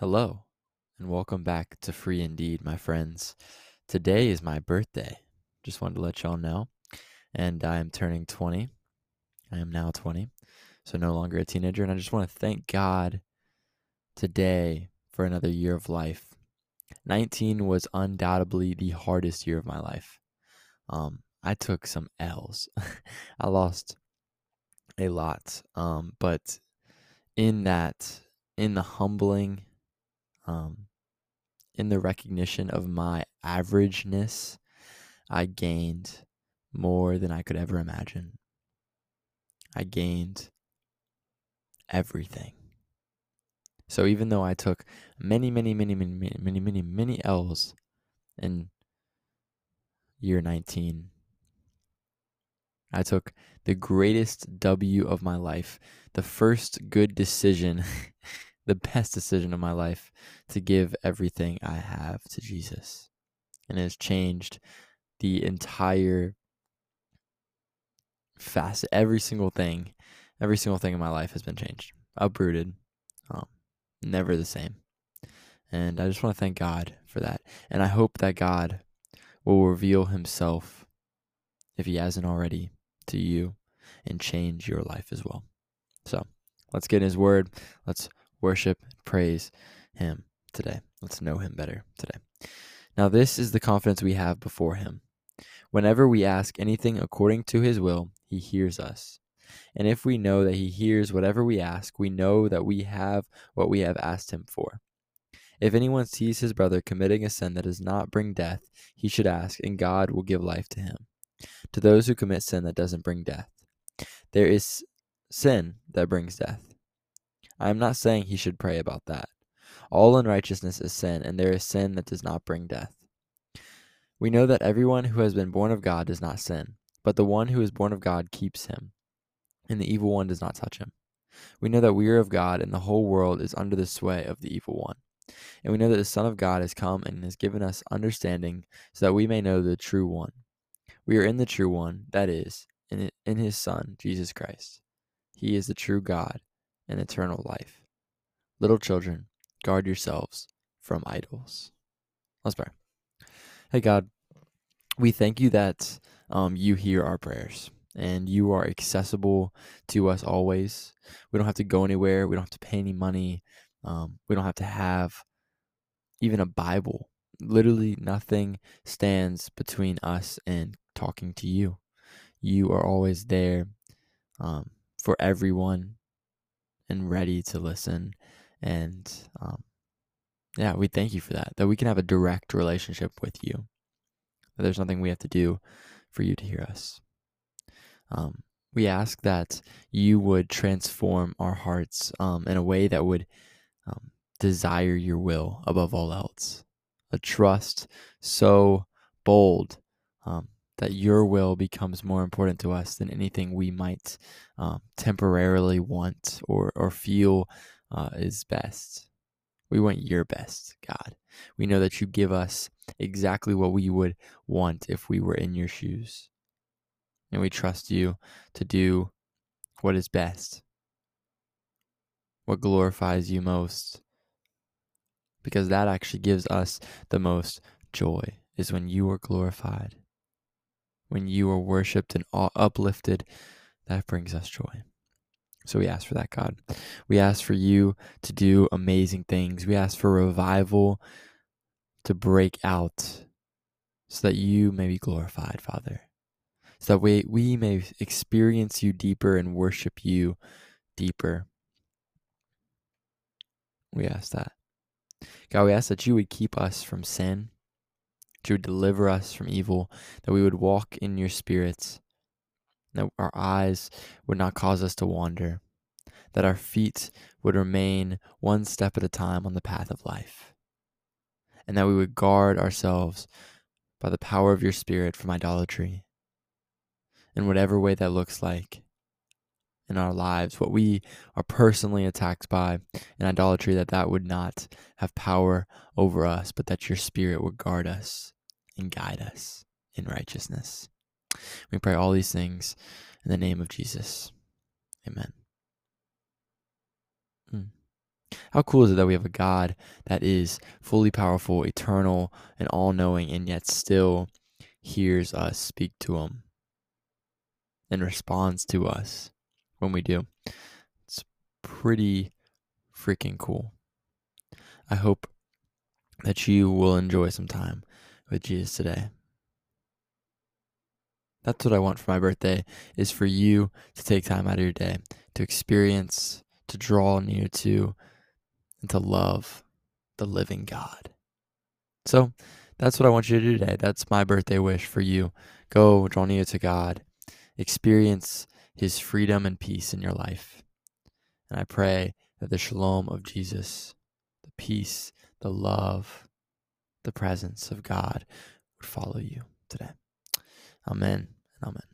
Hello, and welcome back to Free Indeed, my friends. Today is my birthday. Just wanted to let y'all know. And I am turning 20. I am now 20, so no longer a teenager. And I just want to thank God today for another year of life. 19 was undoubtedly the hardest year of my life. Um, I took some L's. I lost a lot. Um, but in that, in the humbling, um, in the recognition of my averageness, I gained more than I could ever imagine. I gained everything. So even though I took many, many, many, many, many, many, many, many L's in year 19, I took the greatest W of my life, the first good decision, the best decision of my life to give everything I have to Jesus. And it has changed the entire facet, every single thing, every single thing in my life has been changed, uprooted, um, never the same. And I just want to thank God for that. And I hope that God will reveal himself, if he hasn't already, to you and change your life as well. So let's get in his word. Let's worship, praise him today. Let's know him better today. Now, this is the confidence we have before him. Whenever we ask anything according to his will, he hears us. And if we know that he hears whatever we ask, we know that we have what we have asked him for. If anyone sees his brother committing a sin that does not bring death, he should ask, and God will give life to him to those who commit sin that doesn't bring death. There is sin that brings death. I am not saying he should pray about that. All unrighteousness is sin, and there is sin that does not bring death. We know that everyone who has been born of God does not sin, but the one who is born of God keeps him, and the evil one does not touch him. We know that we are of God, and the whole world is under the sway of the evil one. And we know that the Son of God has come and has given us understanding so that we may know the true one. We are in the true one, that is, in, in his Son, Jesus Christ. He is the true God and eternal life. Little children, guard yourselves from idols. Let's pray. Hey, God, we thank you that um, you hear our prayers and you are accessible to us always. We don't have to go anywhere, we don't have to pay any money, um, we don't have to have even a Bible. Literally, nothing stands between us and talking to you. You are always there um, for everyone and ready to listen. And um, yeah, we thank you for that, that we can have a direct relationship with you, that there's nothing we have to do for you to hear us. Um, we ask that you would transform our hearts um, in a way that would um, desire your will above all else. A trust so bold um, that your will becomes more important to us than anything we might um, temporarily want or, or feel uh, is best. We want your best, God. We know that you give us exactly what we would want if we were in your shoes. And we trust you to do what is best, what glorifies you most, because that actually gives us the most joy, is when you are glorified when you are worshiped and uplifted, that brings us joy. So we ask for that, God. We ask for you to do amazing things. We ask for revival to break out so that you may be glorified, Father. So that we, we may experience you deeper and worship you deeper. We ask that. God, we ask that you would keep us from sin to deliver us from evil, that we would walk in your spirits, that our eyes would not cause us to wander, that our feet would remain one step at a time on the path of life, and that we would guard ourselves by the power of your Spirit from idolatry, in whatever way that looks like in our lives, what we are personally attacked by in idolatry, that that would not have power over us, but that your spirit would guard us and guide us in righteousness. We pray all these things in the name of Jesus. Amen. Mm. How cool is it that we have a God that is fully powerful, eternal, and all knowing, and yet still hears us speak to Him and responds to us when we do? It's pretty freaking cool. I hope that you will enjoy some time with Jesus today. That's what I want for my birthday is for you to take time out of your day to experience, to draw near to, and to love the living God. So that's what I want you to do today. That's my birthday wish for you. Go draw near to God, experience his freedom and peace in your life. And I pray that the shalom of Jesus, the peace, the love, the presence of God would follow you today. Amen and amen.